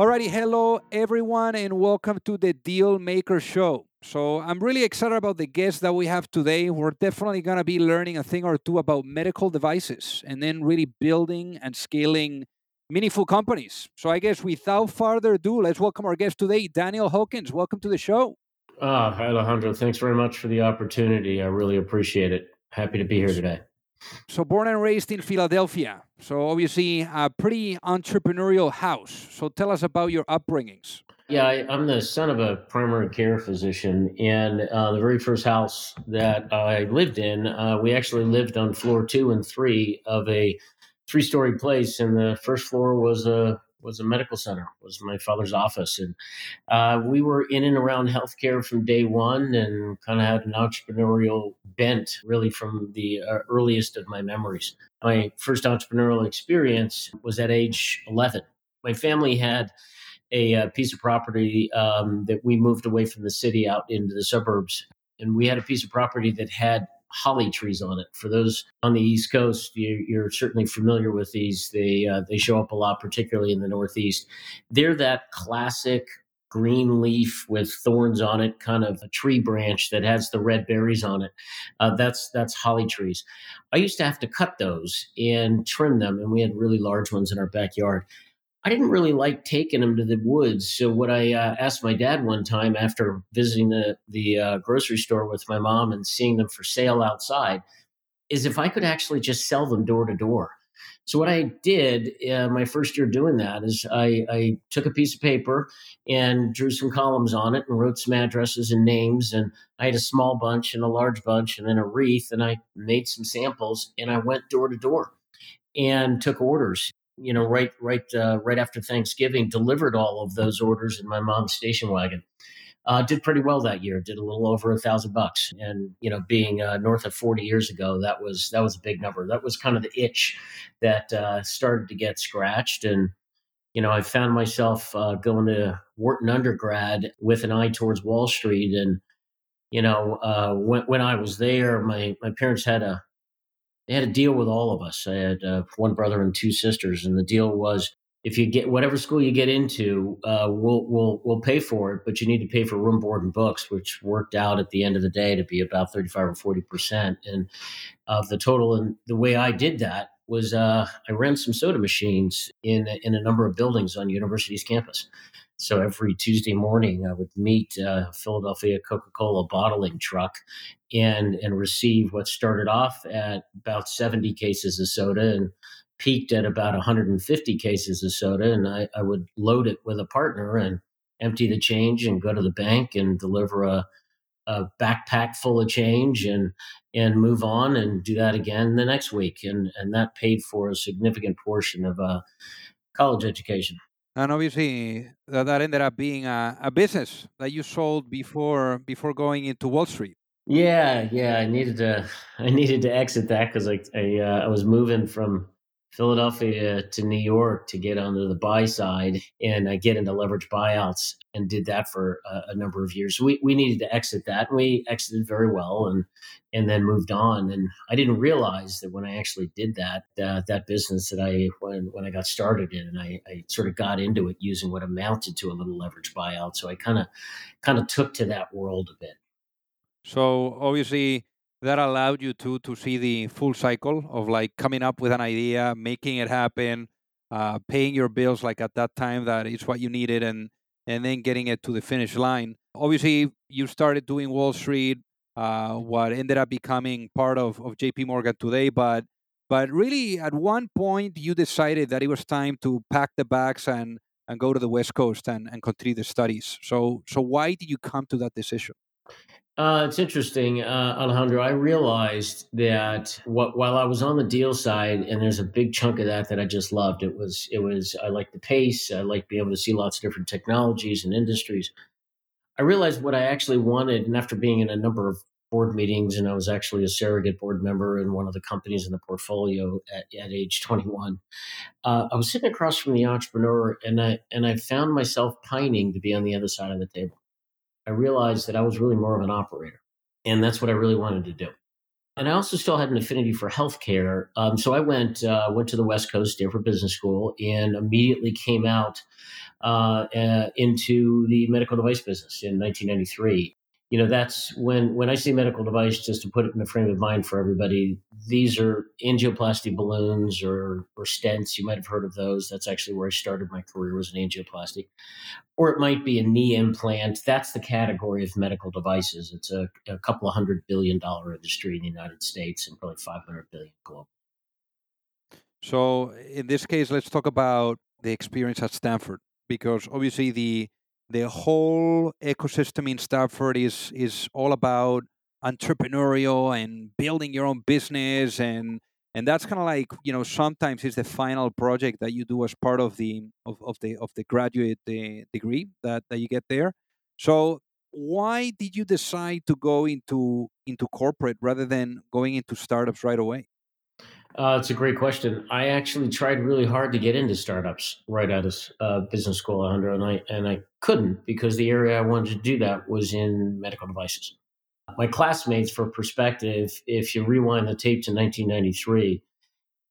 Alrighty, hello everyone, and welcome to the Deal Maker Show. So I'm really excited about the guests that we have today. We're definitely going to be learning a thing or two about medical devices and then really building and scaling meaningful companies. So I guess without further ado, let's welcome our guest today, Daniel Hawkins. Welcome to the show. Ah, Alejandro, thanks very much for the opportunity. I really appreciate it. Happy to be here today. So born and raised in Philadelphia. So obviously a pretty entrepreneurial house. So tell us about your upbringings. Yeah, I, am the son of a primary care physician, and uh, the very first house that I lived in, uh, we actually lived on floor two and three of a three-story place, and the first floor was a was a medical center, was my father's office, and uh, we were in and around healthcare from day one, and kind of had an entrepreneurial bent really from the uh, earliest of my memories. My first entrepreneurial experience was at age 11. My family had a, a uh, piece of property um, that we moved away from the city out into the suburbs. And we had a piece of property that had holly trees on it. For those on the East Coast, you, are certainly familiar with these. They uh, they show up a lot, particularly in the Northeast. They're that classic green leaf with thorns on it, kind of a tree branch that has the red berries on it. Uh, that's that's holly trees. I used to have to cut those and trim them, and we had really large ones in our backyard. I didn't really like taking them to the woods. So what I uh, asked my dad one time after visiting the the uh, grocery store with my mom and seeing them for sale outside is if I could actually just sell them door to door. So what I did uh, my first year doing that is I, I, took a piece of paper and drew some columns on it and wrote some addresses and names and I had a small bunch and a large bunch and then a wreath and I made some samples and I went door to door and took orders you know, right right uh, right after Thanksgiving, delivered all of those orders in my mom's station wagon. Uh, did pretty well that year. Did a little over a thousand bucks, and you know, being uh, north of forty years ago, that was that was a big number. That was kind of the itch that uh, started to get scratched, and you know, I found myself uh, going to Wharton undergrad with an eye towards Wall Street, and you know, uh, when when I was there, my my parents had a they had a deal with all of us. I had uh, one brother and two sisters, and the deal was if you get whatever school you get into, uh, we'll we'll we'll pay for it, but you need to pay for room, board, and books, which worked out at the end of the day to be about thirty five or forty percent, and of the total. And the way I did that was uh, I ran some soda machines in in a number of buildings on university's campus. So every Tuesday morning, I would meet uh, Philadelphia Coca Cola bottling truck and and receive what started off at about 70 cases of soda and peaked at about 150 cases of soda. And I, I would load it with a partner and empty the change and go to the bank and deliver a, a backpack full of change and and move on and do that again the next week. And and that paid for a significant portion of a uh, college education and obviously that, that ended up being a, a business that you sold before before going into Wall Street. Yeah, yeah, I needed to I needed to exit that because I I, uh, I was moving from Philadelphia to New York to get onto the buy side and uh, get into leverage buyouts and did that for a, a, number of years. We, we needed to exit that and we exited very well and, and then moved on. And I didn't realize that when I actually did that, uh, that business that I, when, when I got started in, and I, I sort of got into it using what amounted to a little leverage buyout. So I kind of, kind of took to that world a bit. So obviously that allowed you to to see the full cycle of like coming up with an idea, making it happen, uh, paying your bills like at that time that is what you needed, and and then getting it to the finish line. Obviously, you started doing Wall Street, uh, what ended up becoming part of, of JP Morgan today, but but really at one point you decided that it was time to pack the bags and and go to the West Coast and, and continue the studies. So so why did you come to that decision? Uh, it's interesting, uh, Alejandro. I realized that what, while I was on the deal side, and there's a big chunk of that that I just loved. It was it was I like the pace. I like being able to see lots of different technologies and industries. I realized what I actually wanted, and after being in a number of board meetings, and I was actually a surrogate board member in one of the companies in the portfolio at, at age 21. Uh, I was sitting across from the entrepreneur, and I and I found myself pining to be on the other side of the table. I realized that I was really more of an operator. And that's what I really wanted to do. And I also still had an affinity for healthcare. Um, so I went uh, went to the West Coast, Stanford Business School, and immediately came out uh, uh, into the medical device business in 1993 you know that's when when i say medical device just to put it in a frame of mind for everybody these are angioplasty balloons or or stents. You might have heard of those. That's actually where i started my career was in angioplasty. Or it might be a knee implant. That's the category of medical devices. It's a, a couple of hundred billion dollar industry in the united states and probably 500 billion global. So in this case let's talk about the experience at stanford because obviously the the whole ecosystem in Stanford is is all about entrepreneurial and building your own business and and that's kind of like you know sometimes it's the final project that you do as part of the of, of the of the graduate the degree that that you get there. So why did you decide to go into into corporate rather than going into startups right away uh, it's a great question. I actually tried really hard to get into startups right out of uh, business school, Alejandro, and I and I couldn't because the area I wanted to do that was in medical devices. My classmates, for perspective, if you rewind the tape to 1993,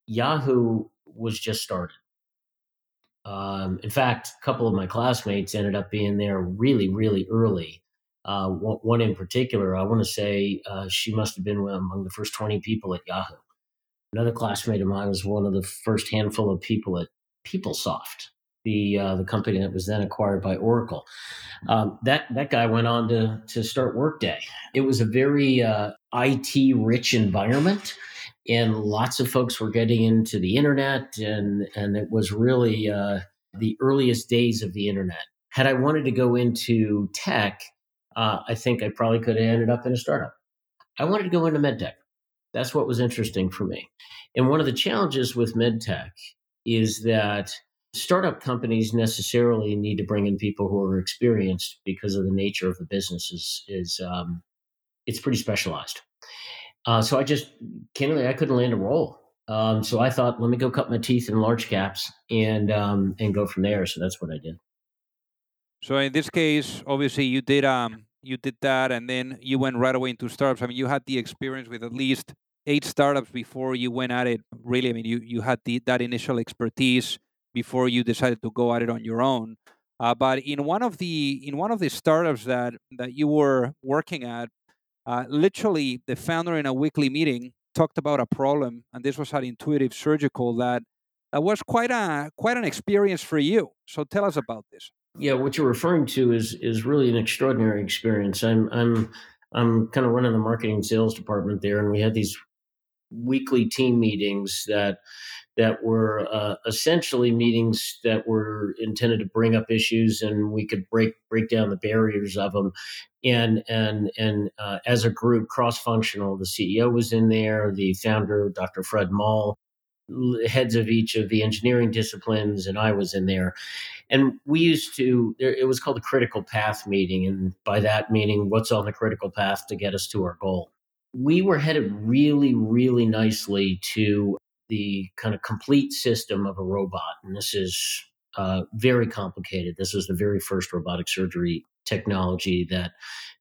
Yahoo was just started. Um, in fact, a couple of my classmates ended up being there really, really early. Uh, one, in particular, I want to say uh, she must have been among the first 20 people at Yahoo. Another classmate of mine was one of the first handful of people at PeopleSoft, the uh, the company that was then acquired by Oracle. Um, that that guy went on to to start Workday. It was a very uh, IT rich environment, and lots of folks were getting into the internet, and and it was really uh, the earliest days of the internet. Had I wanted to go into tech, uh, I think I probably could have ended up in a startup. I wanted to go into medtech. That's what was interesting for me. And one of the challenges with medtech is that startup companies necessarily need to bring in people who are experienced because of the nature of the business is, is um, it's pretty specialized. Uh, so I just candidly I couldn't land a role. Um, so I thought, let me go cut my teeth in large caps and um, and go from there. So that's what I did. So in this case, obviously you did um you did that and then you went right away into startups. I mean, you had the experience with at least eight startups before you went at it. Really, I mean, you you had the that initial expertise before you decided to go at it on your own. Uh, but in one of the in one of the startups that that you were working at, uh, literally the founder in a weekly meeting talked about a problem, and this was at Intuitive Surgical that that was quite a quite an experience for you. So tell us about this. Yeah, what you're referring to is is really an extraordinary experience. I'm I'm I'm kind of running the marketing sales department there, and we had these weekly team meetings that that were uh, essentially meetings that were intended to bring up issues and we could break break down the barriers of them and and and uh, as a group cross functional the ceo was in there the founder dr fred moll heads of each of the engineering disciplines and i was in there and we used to it was called the critical path meeting and by that meaning what's on the critical path to get us to our goal we were headed really really nicely to the kind of complete system of a robot. And this is uh, very complicated. This was the very first robotic surgery technology that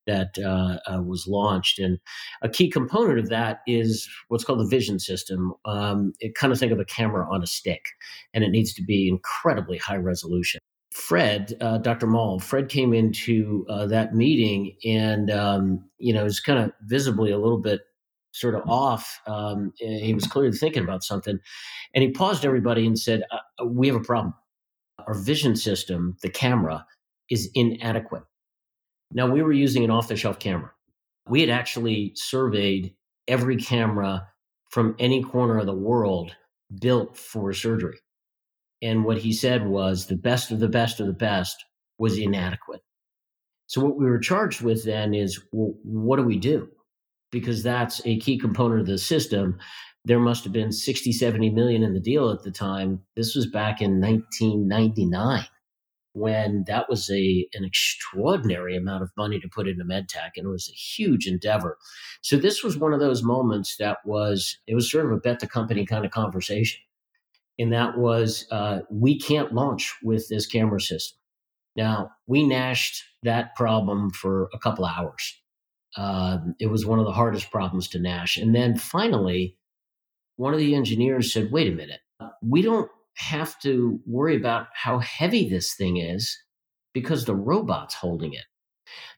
that uh, uh, was launched, and a key component of that is what's called the vision system. Um, it kind of think of a camera on a stick, and it needs to be incredibly high resolution. Fred, uh, Dr. Moll, Fred came into uh, that meeting and, um, you know, was kind of visibly a little bit sort of off. Um, he was clearly thinking about something. And he paused everybody and said, uh, We have a problem. Our vision system, the camera, is inadequate. Now, we were using an off the shelf camera. We had actually surveyed every camera from any corner of the world built for surgery. And what he said was the best of the best of the best was inadequate. So, what we were charged with then is well, what do we do? Because that's a key component of the system. There must have been 60, 70 million in the deal at the time. This was back in 1999 when that was a an extraordinary amount of money to put into medtech and it was a huge endeavor. So this was one of those moments that was it was sort of a bet the company kind of conversation. And that was uh, we can't launch with this camera system. Now we nashed that problem for a couple hours. Uh, it was one of the hardest problems to nash and then finally one of the engineers said wait a minute. We don't have to worry about how heavy this thing is because the robot's holding it.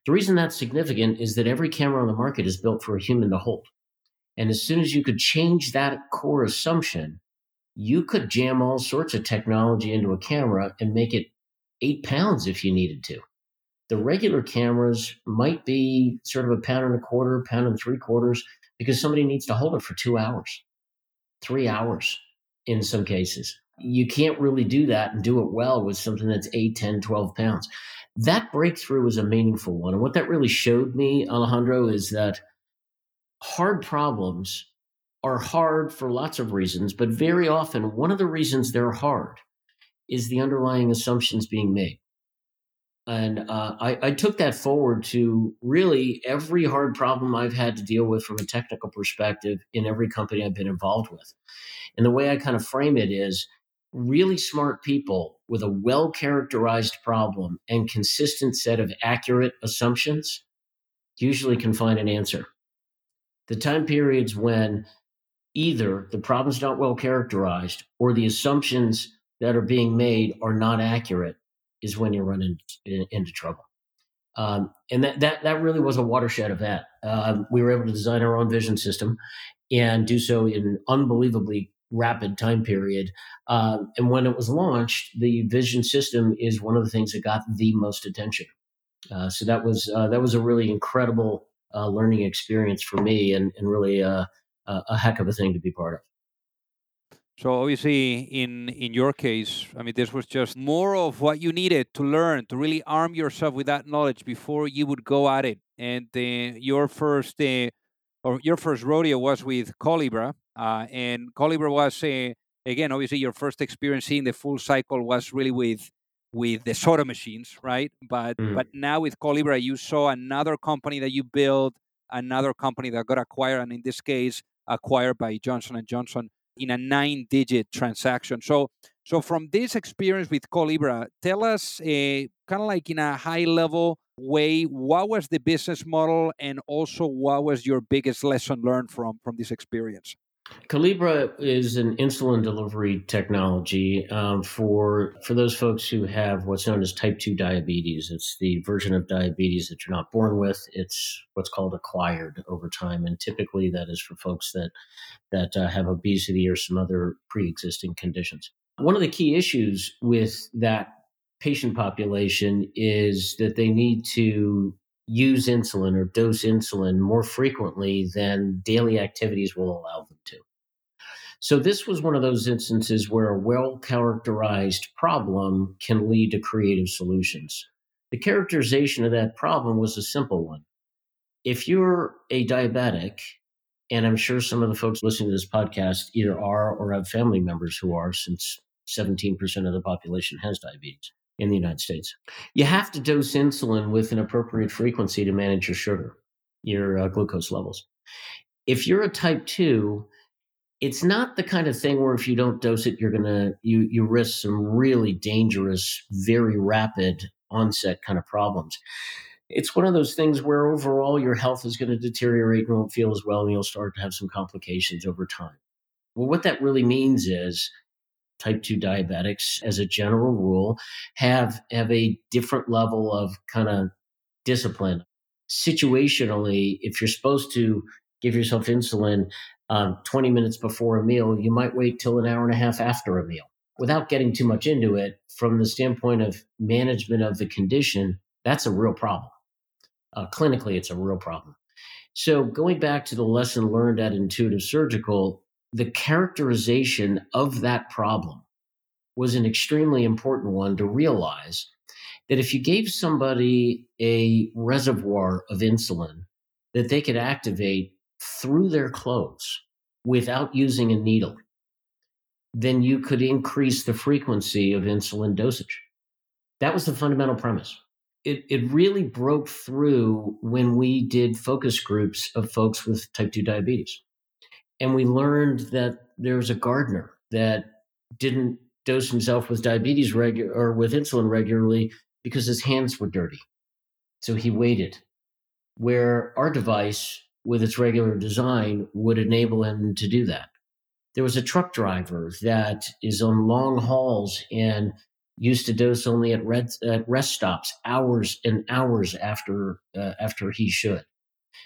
The reason that's significant is that every camera on the market is built for a human to hold. And as soon as you could change that core assumption, you could jam all sorts of technology into a camera and make it eight pounds if you needed to. The regular cameras might be sort of a pound and a quarter, pound and three quarters, because somebody needs to hold it for two hours, three hours in some cases you can't really do that and do it well with something that's 8 10 12 pounds. That breakthrough was a meaningful one. And what that really showed me alejandro is that hard problems are hard for lots of reasons but very often one of the reasons they're hard is the underlying assumptions being made. And uh, I, I, took that forward to really every hard problem I've had to deal with from a technical perspective in every company I've been involved with. And the way I kind of frame it is really smart people with a well characterized problem and consistent set of accurate assumptions usually can find an answer. The time periods when either the problem's not well characterized or the assumptions that are being made are not accurate is when you run in, into trouble. Um, and that, that, that really was a watershed event. Um, we were able to design our own vision system and do so in unbelievably rapid time period. Uh, and when it was launched, the vision system is one of the things that got the most attention. Uh, so that was uh, that was a really incredible uh, learning experience for me, and, and really a, a heck of a thing to be part of. So obviously, in in your case, I mean, this was just more of what you needed to learn to really arm yourself with that knowledge before you would go at it. And uh, your first uh, or your first rodeo was with Calibra, uh, and Calibra was uh, again, obviously, your first experience seeing the full cycle was really with with the soda machines, right? But mm. but now with Calibra, you saw another company that you built, another company that got acquired, and in this case, acquired by Johnson and Johnson in a nine-digit transaction. So so from this experience with Calibra, tell us, uh, kind of like in a high level way, what was the business model, and also what was your biggest lesson learned from from this experience? Calibra is an insulin delivery technology um, for for those folks who have what's known as type two diabetes. It's the version of diabetes that you're not born with. It's what's called acquired over time, and typically that is for folks that that uh, have obesity or some other pre-existing conditions. One of the key issues with that patient population is that they need to use insulin or dose insulin more frequently than daily activities will allow them to. So, this was one of those instances where a well characterized problem can lead to creative solutions. The characterization of that problem was a simple one. If you're a diabetic, and I'm sure some of the folks listening to this podcast either are or have family members who are, since 17% of the population has diabetes in the United States. You have to dose insulin with an appropriate frequency to manage your sugar, your uh, glucose levels. If you're a type 2, it's not the kind of thing where if you don't dose it, you're gonna you you risk some really dangerous, very rapid onset kind of problems. It's one of those things where overall your health is going to deteriorate and won't feel as well, and you'll start to have some complications over time. Well, what that really means is type 2 diabetics as a general rule have have a different level of kind of discipline. Situationally if you're supposed to give yourself insulin um, 20 minutes before a meal you might wait till an hour and a half after a meal. Without getting too much into it from the standpoint of management of the condition that's a real problem. Uh, clinically it's a real problem. So going back to the lesson learned at intuitive surgical the characterization of that problem was an extremely important one to realize that if you gave somebody a reservoir of insulin that they could activate through their clothes without using a needle, then you could increase the frequency of insulin dosage. That was the fundamental premise. It, it really broke through when we did focus groups of folks with type 2 diabetes and we learned that there was a gardener that didn't dose himself with diabetes regular or with insulin regularly because his hands were dirty. So he waited. Where our device, with its regular design, would enable him to do that. There was a truck driver that is on long hauls and used to dose only at, red, at rest stops hours and hours after uh, after he should.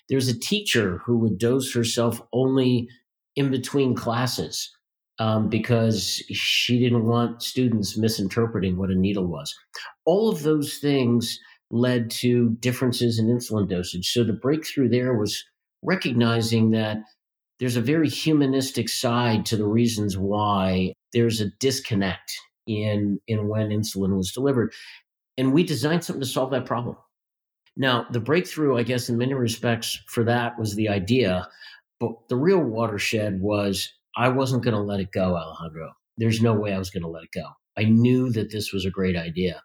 There's a teacher who would dose herself only in between classes um, because she didn't want students misinterpreting what a needle was. All of those things led to differences in insulin dosage. So the breakthrough there was recognizing that there's a very humanistic side to the reasons why there's a disconnect in in when insulin was delivered and we designed something to solve that problem now the breakthrough i guess in many respects for that was the idea but the real watershed was I wasn't going to let it go, Alejandro. There's no way I was going to let it go. I knew that this was a great idea.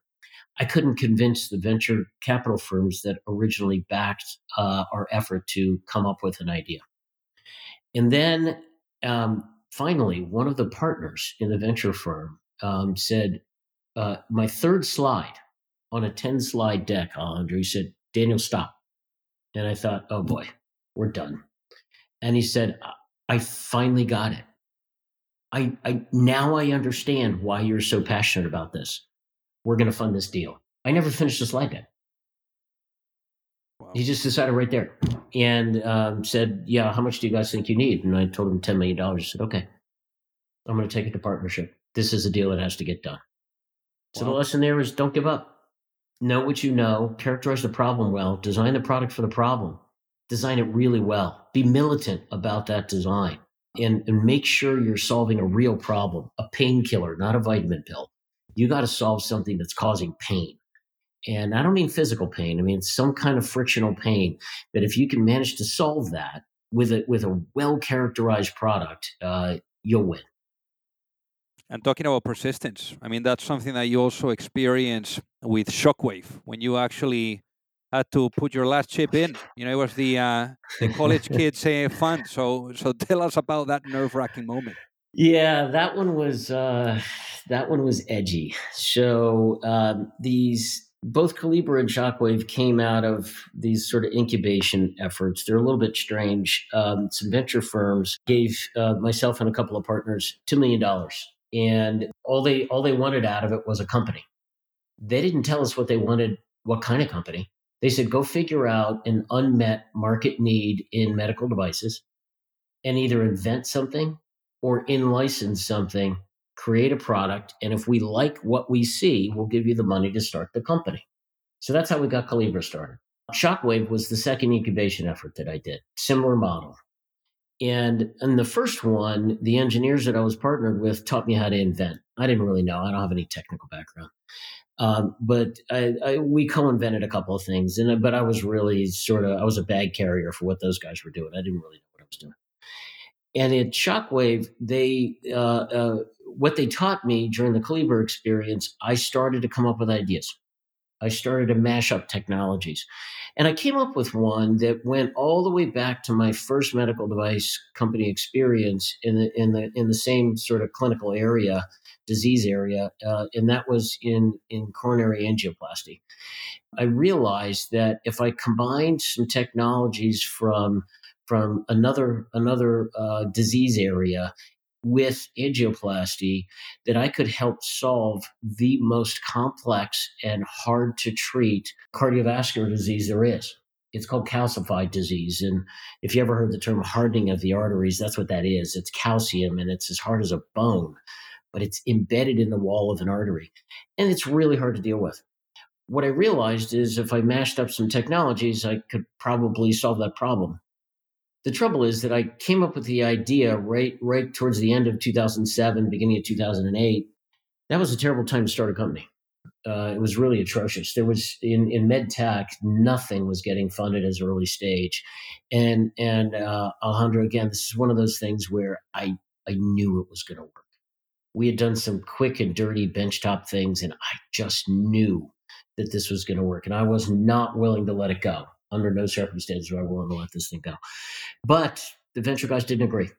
I couldn't convince the venture capital firms that originally backed uh, our effort to come up with an idea. And then um, finally, one of the partners in the venture firm um, said, uh, My third slide on a 10 slide deck, Alejandro, he said, Daniel, stop. And I thought, oh boy, we're done and he said, I finally got it. I, I now I understand why you're so passionate about this. We're going to fund this deal. I never finished the slide deck. Wow. He just decided right there and um, said, "Yeah, how much do you guys think you need?" And I told him ten million dollars. He said, "Okay, I'm going to take it to partnership. This is a deal that has to get done." So wow. the lesson there is: don't give up. Know what you know. Characterize the problem well. Design the product for the problem design it really well. Be militant about that design and, and make sure you're solving a real problem, a painkiller, not a vitamin pill. You got to solve something that's causing pain. And I don't mean physical pain. I mean some kind of frictional pain that if you can manage to solve that with a with a well characterized product, uh, you'll win. And talking about persistence, I mean that's something that you also experience with Shockwave when you actually had to put your last chip in. You know, it was the uh, the college kids uh, fun. So so tell us about that nerve wracking moment. Yeah, that one was uh, that one was edgy. So um, these both Calibra and Shockwave came out of these sort of incubation efforts. They're a little bit strange. Um, some venture firms gave uh, myself and a couple of partners two million dollars, and all they all they wanted out of it was a company. They didn't tell us what they wanted, what kind of company. They said, go figure out an unmet market need in medical devices and either invent something or in license something, create a product. And if we like what we see, we'll give you the money to start the company. So that's how we got Calibra started. Shockwave was the second incubation effort that I did, similar model. And in the first one, the engineers that I was partnered with taught me how to invent. I didn't really know, I don't have any technical background. Um, but I, I, we co-invented a couple of things, and but I was really sort of I was a bag carrier for what those guys were doing. I didn't really know what I was doing. And at Shockwave, they uh, uh, what they taught me during the Calibra experience, I started to come up with ideas. I started to mash up technologies. And I came up with one that went all the way back to my first medical device company experience in the in the in the same sort of clinical area, disease area, uh, and that was in in coronary angioplasty. I realized that if I combined some technologies from from another another uh, disease area with angioplasty that I could help solve the most complex and hard to treat cardiovascular disease there is. It's called calcified disease. And if you ever heard the term hardening of the arteries, that's what that is. It's calcium and it's as hard as a bone, but it's embedded in the wall of an artery. And it's really hard to deal with. What I realized is if I mashed up some technologies, I could probably solve that problem the trouble is that I came up with the idea right right towards the end of 2007, beginning of 2008. That was a terrible time to start a company. Uh, it was really atrocious. There was in in med tech, nothing was getting funded as early stage, and and uh, Alejandro, again, this is one of those things where I I knew it was going to work. We had done some quick and dirty benchtop things, and I just knew that this was going to work, and I was not willing to let it go under no circumstances are I willing to let this thing go. But the venture guys didn't agree.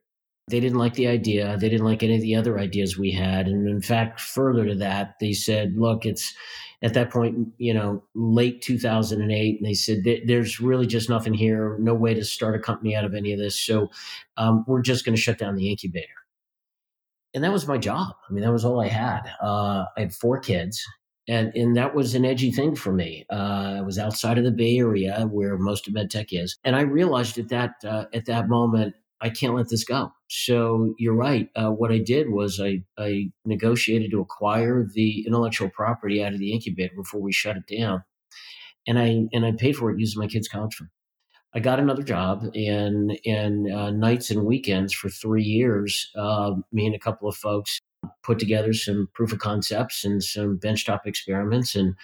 They didn't like the idea. They didn't like any of the other ideas we had. And in fact, further to that, they said, look, it's at that point, you know, late 2008. And they said, there's really just nothing here, no way to start a company out of any of this. So um, we're just going to shut down the incubator. And that was my job. I mean, that was all I had. Uh, I had four kids and and that was an edgy thing for me. Uh, I was outside of the Bay Area, where most of medtech is, and I realized at that uh, at that moment I can't let this go. So you're right. Uh, what I did was I I negotiated to acquire the intellectual property out of the incubator before we shut it down, and I and I paid for it using my kids' college fund. I got another job and and uh, nights and weekends for three years. Uh, me and a couple of folks put together some proof of concepts and some benchtop experiments and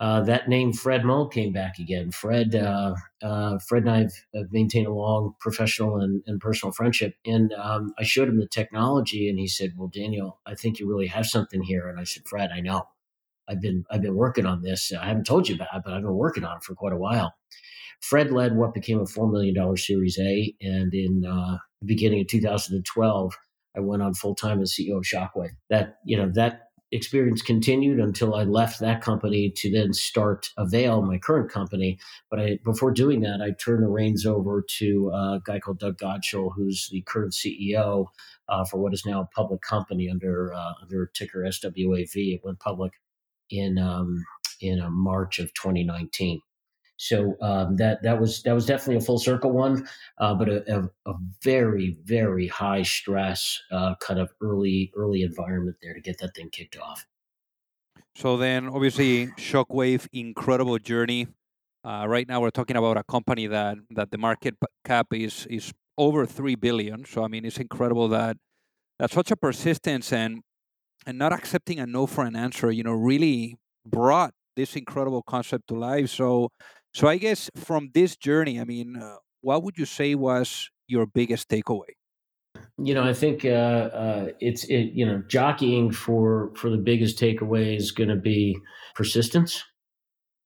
uh, that name Fred Moll came back again. Fred, uh, uh, Fred and I have, maintained a long professional and, and personal friendship. And um, I showed him the technology, and he said, "Well, Daniel, I think you really have something here." And I said, "Fred, I know. I've been I've been working on this. I haven't told you about it, but I've been working on it for quite a while." Fred led what became a four million dollar Series A, and in uh, the beginning of 2012 I went on full time as CEO of Shockwave. That you know that experience continued until I left that company to then start Avail, my current company. But I, before doing that, I turned the reins over to a guy called Doug Godshall, who's the current CEO uh, for what is now a public company under uh, under ticker SWAV. It went public in um, in uh, March of 2019. So um, that that was that was definitely a full circle one, uh, but a, a, a, very very high stress uh, kind of early early environment there to get that thing kicked off. So then, obviously, Shockwave, incredible journey. Uh, right now, we're talking about a company that that the market cap is is over three billion. So I mean, it's incredible that that such a persistence and and not accepting a no for an answer, you know, really brought this incredible concept to life. So so I guess from this journey, I mean, uh, what would you say was your biggest takeaway? You know, I think uh, uh, it's it, you know jockeying for for the biggest takeaway is going to be persistence,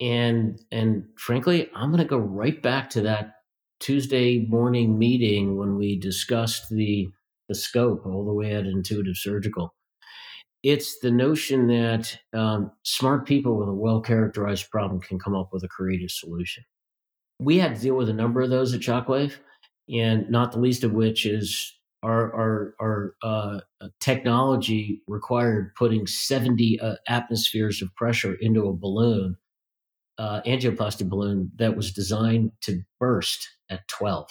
and and frankly, I'm going to go right back to that Tuesday morning meeting when we discussed the the scope all the way at Intuitive Surgical it's the notion that um, smart people with a well characterized problem can come up with a creative solution. We had to deal with a number of those at Shockwave, and not the least of which is our our, our uh, technology required putting 70 uh, atmospheres of pressure into a balloon, uh, angioplasty balloon that was designed to burst at 12.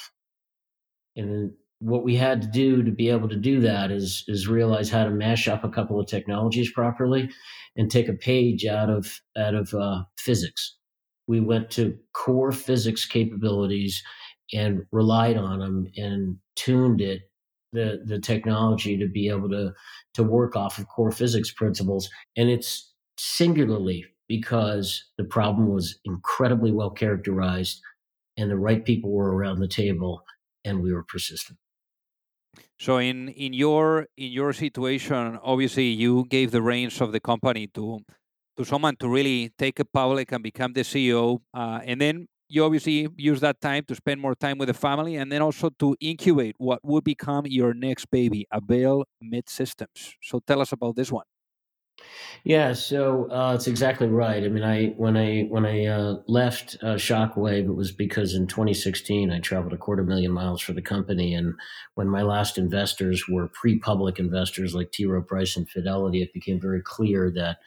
And what we had to do to be able to do that is is realize how to mash up a couple of technologies properly and take a page out of out of uh, physics. We went to core physics capabilities and relied on them and tuned it the the technology to be able to to work off of core physics principles and it's singularly because the problem was incredibly well characterized and the right people were around the table and we were persistent so in your in your situation, obviously you gave the reins of the company to to someone to really take it public and become the CEO. Uh, and then you obviously use that time to spend more time with the family and then also to incubate what would become your next baby, Avail Medsystems. So tell us about this one. Yeah, so uh, it's exactly right. I mean, I when I when I uh, left uh, Shockwave, it was because in 2016 I traveled a quarter million miles for the company, and when my last investors were pre-public investors like T. Rowe Price and Fidelity, it became very clear that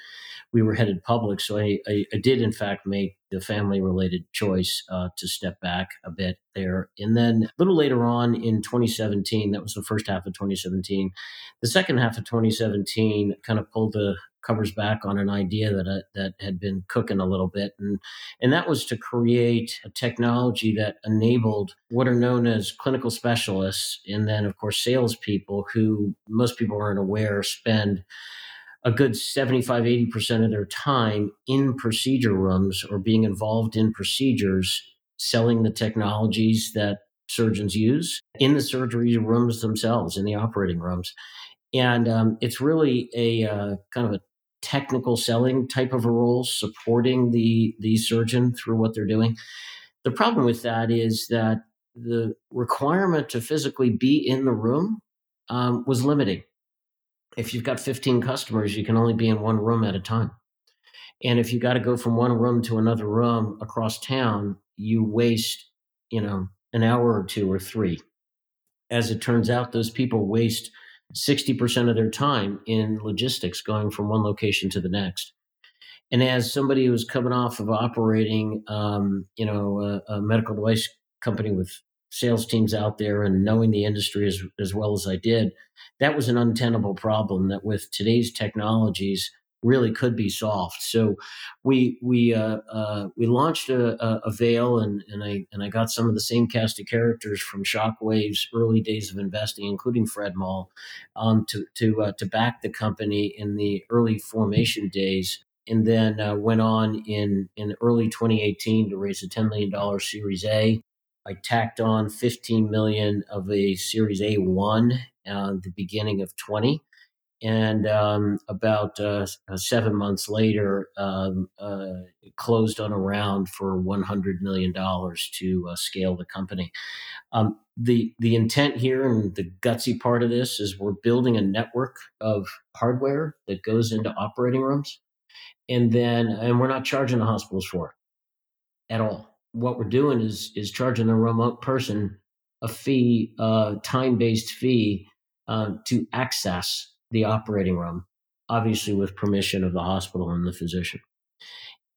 we were headed public. So I, I, I did, in fact, make the family related choice uh, to step back a bit there. And then a little later on in 2017, that was the first half of 2017, the second half of 2017 kind of pulled the covers back on an idea that uh, that had been cooking a little bit, and and that was to create a technology that enabled what are known as clinical specialists, and then of course salespeople who most people aren't aware spend a good 75 80% of their time in procedure rooms or being involved in procedures selling the technologies that surgeons use in the surgery rooms themselves in the operating rooms. And um, it's really a uh, kind of a technical selling type of a role supporting the the surgeon through what they're doing. The problem with that is that the requirement to physically be in the room um, was limiting if you've got 15 customers, you can only be in one room at a time. And if you got to go from one room to another room across town, you waste, you know, an hour or two or three. As it turns out, those people waste 60% of their time in logistics going from one location to the next. And as somebody who's coming off of operating, um, you know, a, a medical device company with sales teams out there and knowing the industry as, as well as I did, that was an untenable problem that with today's technologies really could be solved. So we we uh, uh, we launched a, a, Avail and and I and I got some of the same cast of characters from Shockwave's early days of investing, including Fred Moll, um, to to uh, to back the company in the early formation days. And then uh, went on in, in early 2018 to raise a $10 million Series A I tacked on 15 million of a Series A1 at the beginning of 20. And um, about uh, uh, seven months later, um, uh, closed on a round for $100 million to uh, scale the company. Um, the, the intent here and the gutsy part of this is we're building a network of hardware that goes into operating rooms. And then, and we're not charging the hospitals for it at all what we're doing is is charging the remote person a fee, uh, time based fee uh, to access the operating room, obviously with permission of the hospital and the physician.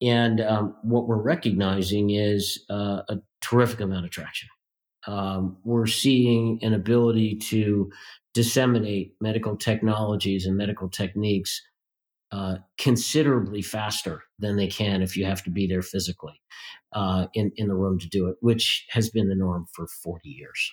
And um, what we're recognizing is uh, a terrific amount of traction. Um, we're seeing an ability to disseminate medical technologies and medical techniques uh, considerably faster than they can if you have to be there physically uh, in in the room to do it, which has been the norm for 40 years.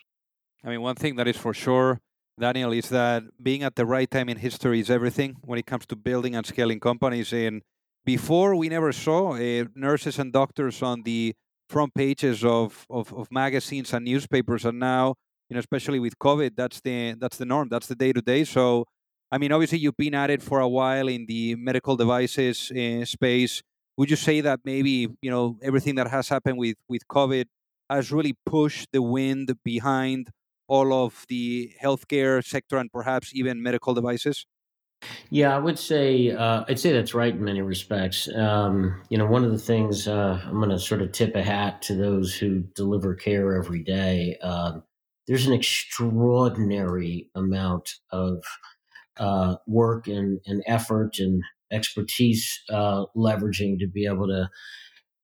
I mean, one thing that is for sure, Daniel, is that being at the right time in history is everything when it comes to building and scaling companies. And before, we never saw uh, nurses and doctors on the front pages of, of, of magazines and newspapers, and now, you know, especially with COVID, that's the that's the norm. That's the day to day. So I mean, obviously, you've been at it for a while in the medical devices uh, space. Would you say that maybe you know everything that has happened with with COVID has really pushed the wind behind all of the healthcare sector and perhaps even medical devices? Yeah, I would say uh, I'd say that's right in many respects. Um, you know, one of the things uh, I'm going to sort of tip a hat to those who deliver care every day. Uh, there's an extraordinary amount of uh, work and, and effort and expertise uh, leveraging to be able to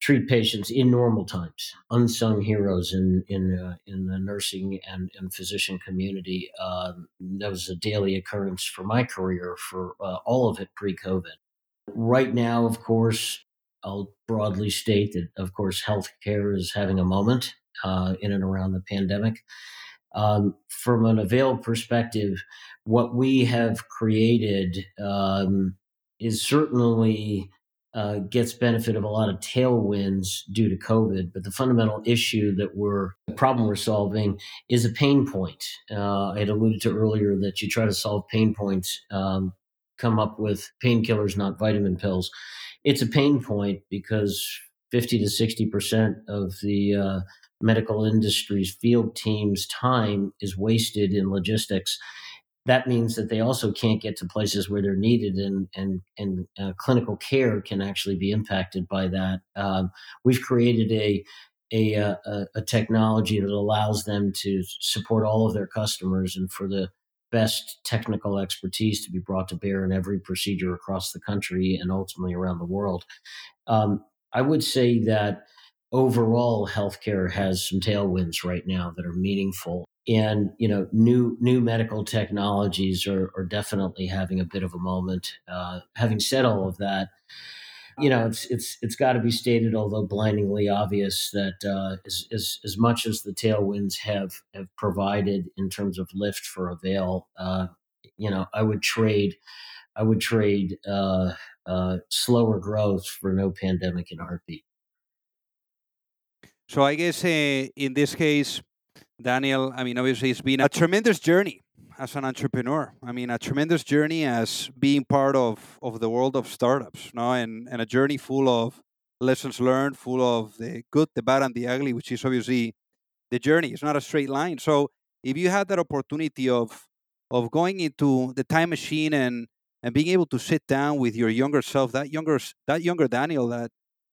treat patients in normal times, unsung heroes in in uh, in the nursing and, and physician community. Uh, that was a daily occurrence for my career for uh, all of it pre-COVID. Right now, of course, I'll broadly state that, of course, healthcare is having a moment uh, in and around the pandemic. Um, from an Avail perspective, what we have created um, is certainly uh, gets benefit of a lot of tailwinds due to COVID. But the fundamental issue that we're the problem we're solving is a pain point. Uh, I had alluded to earlier that you try to solve pain points. Um, come up with painkillers, not vitamin pills. It's a pain point because 50 to 60% of the uh, medical industry's field team's time is wasted in logistics. That means that they also can't get to places where they're needed, and and and uh, clinical care can actually be impacted by that. Um, we've created a a, uh, a, a technology that allows them to support all of their customers and for the best technical expertise to be brought to bear in every procedure across the country and ultimately around the world. Um, I would say that overall healthcare has some tailwinds right now that are meaningful and you know new new medical technologies are, are definitely having a bit of a moment uh, having said all of that you know, it's it's it's got to be stated, although blindingly obvious, that uh, as, as as much as the tailwinds have have provided in terms of lift for Avail, uh, you know, I would trade, I would trade uh, uh, slower growth for no pandemic in a heartbeat. So I guess uh, in this case, Daniel, I mean, obviously it's been a tremendous journey as an entrepreneur. I mean, a tremendous journey as being part of, of the world of startups, no? and, and a journey full of lessons learned, full of the good, the bad, and the ugly, which is obviously the journey. It's not a straight line. So if you had that opportunity of of going into the time machine and and being able to sit down with your younger self, that younger that younger Daniel that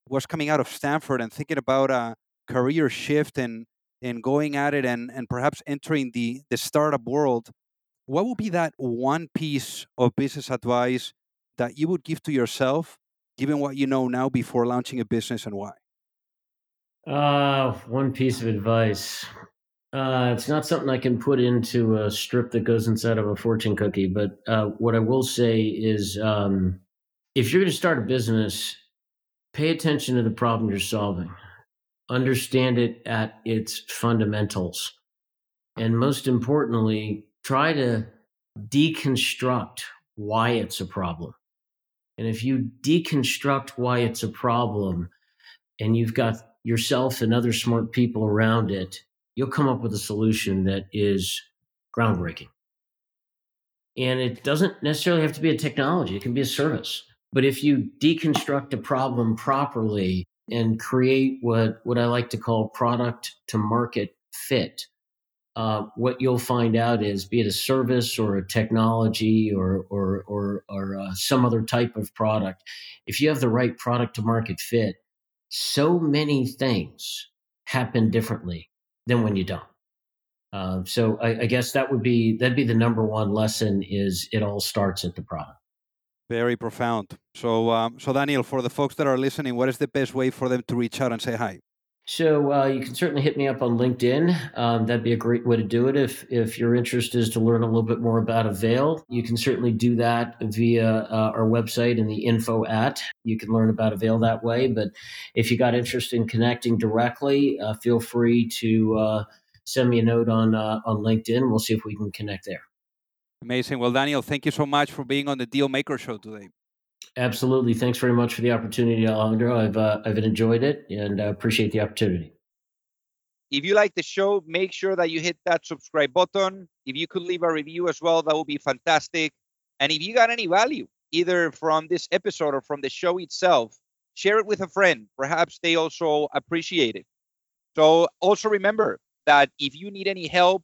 was coming out of Stanford and thinking about a career shift and and going at it and and perhaps entering the the startup world what would be that one piece of business advice that you would give to yourself, given what you know now before launching a business and why? Uh, one piece of advice. Uh, it's not something I can put into a strip that goes inside of a fortune cookie, but uh, what I will say is um, if you're going to start a business, pay attention to the problem you're solving, understand it at its fundamentals. And most importantly, try to deconstruct why it's a problem. And if you deconstruct why it's a problem and you've got yourself and other smart people around it, you'll come up with a solution that is groundbreaking. And it doesn't necessarily have to be a technology, it can be a service. But if you deconstruct a problem properly and create what, what I like to call product to market fit, uh, what you'll find out is, be it a service or a technology or or or, or uh, some other type of product, if you have the right product to market fit, so many things happen differently than when you don't. Uh, so I, I guess that would be that'd be the number one lesson: is it all starts at the product. Very profound. So, um, so Daniel, for the folks that are listening, what is the best way for them to reach out and say hi? So uh, you can certainly hit me up on LinkedIn. Um, that'd be a great way to do it. If if your interest is to learn a little bit more about Avail, you can certainly do that via uh, our website and the info at. You can learn about Avail that way. But if you got interest in connecting directly, uh, feel free to uh, send me a note on uh, on LinkedIn. We'll see if we can connect there. Amazing. Well, Daniel, thank you so much for being on the Deal Maker Show today. Absolutely. Thanks very much for the opportunity, Alejandro. I've uh, I've enjoyed it and uh, appreciate the opportunity. If you like the show, make sure that you hit that subscribe button. If you could leave a review as well, that would be fantastic. And if you got any value, either from this episode or from the show itself, share it with a friend. Perhaps they also appreciate it. So also remember that if you need any help,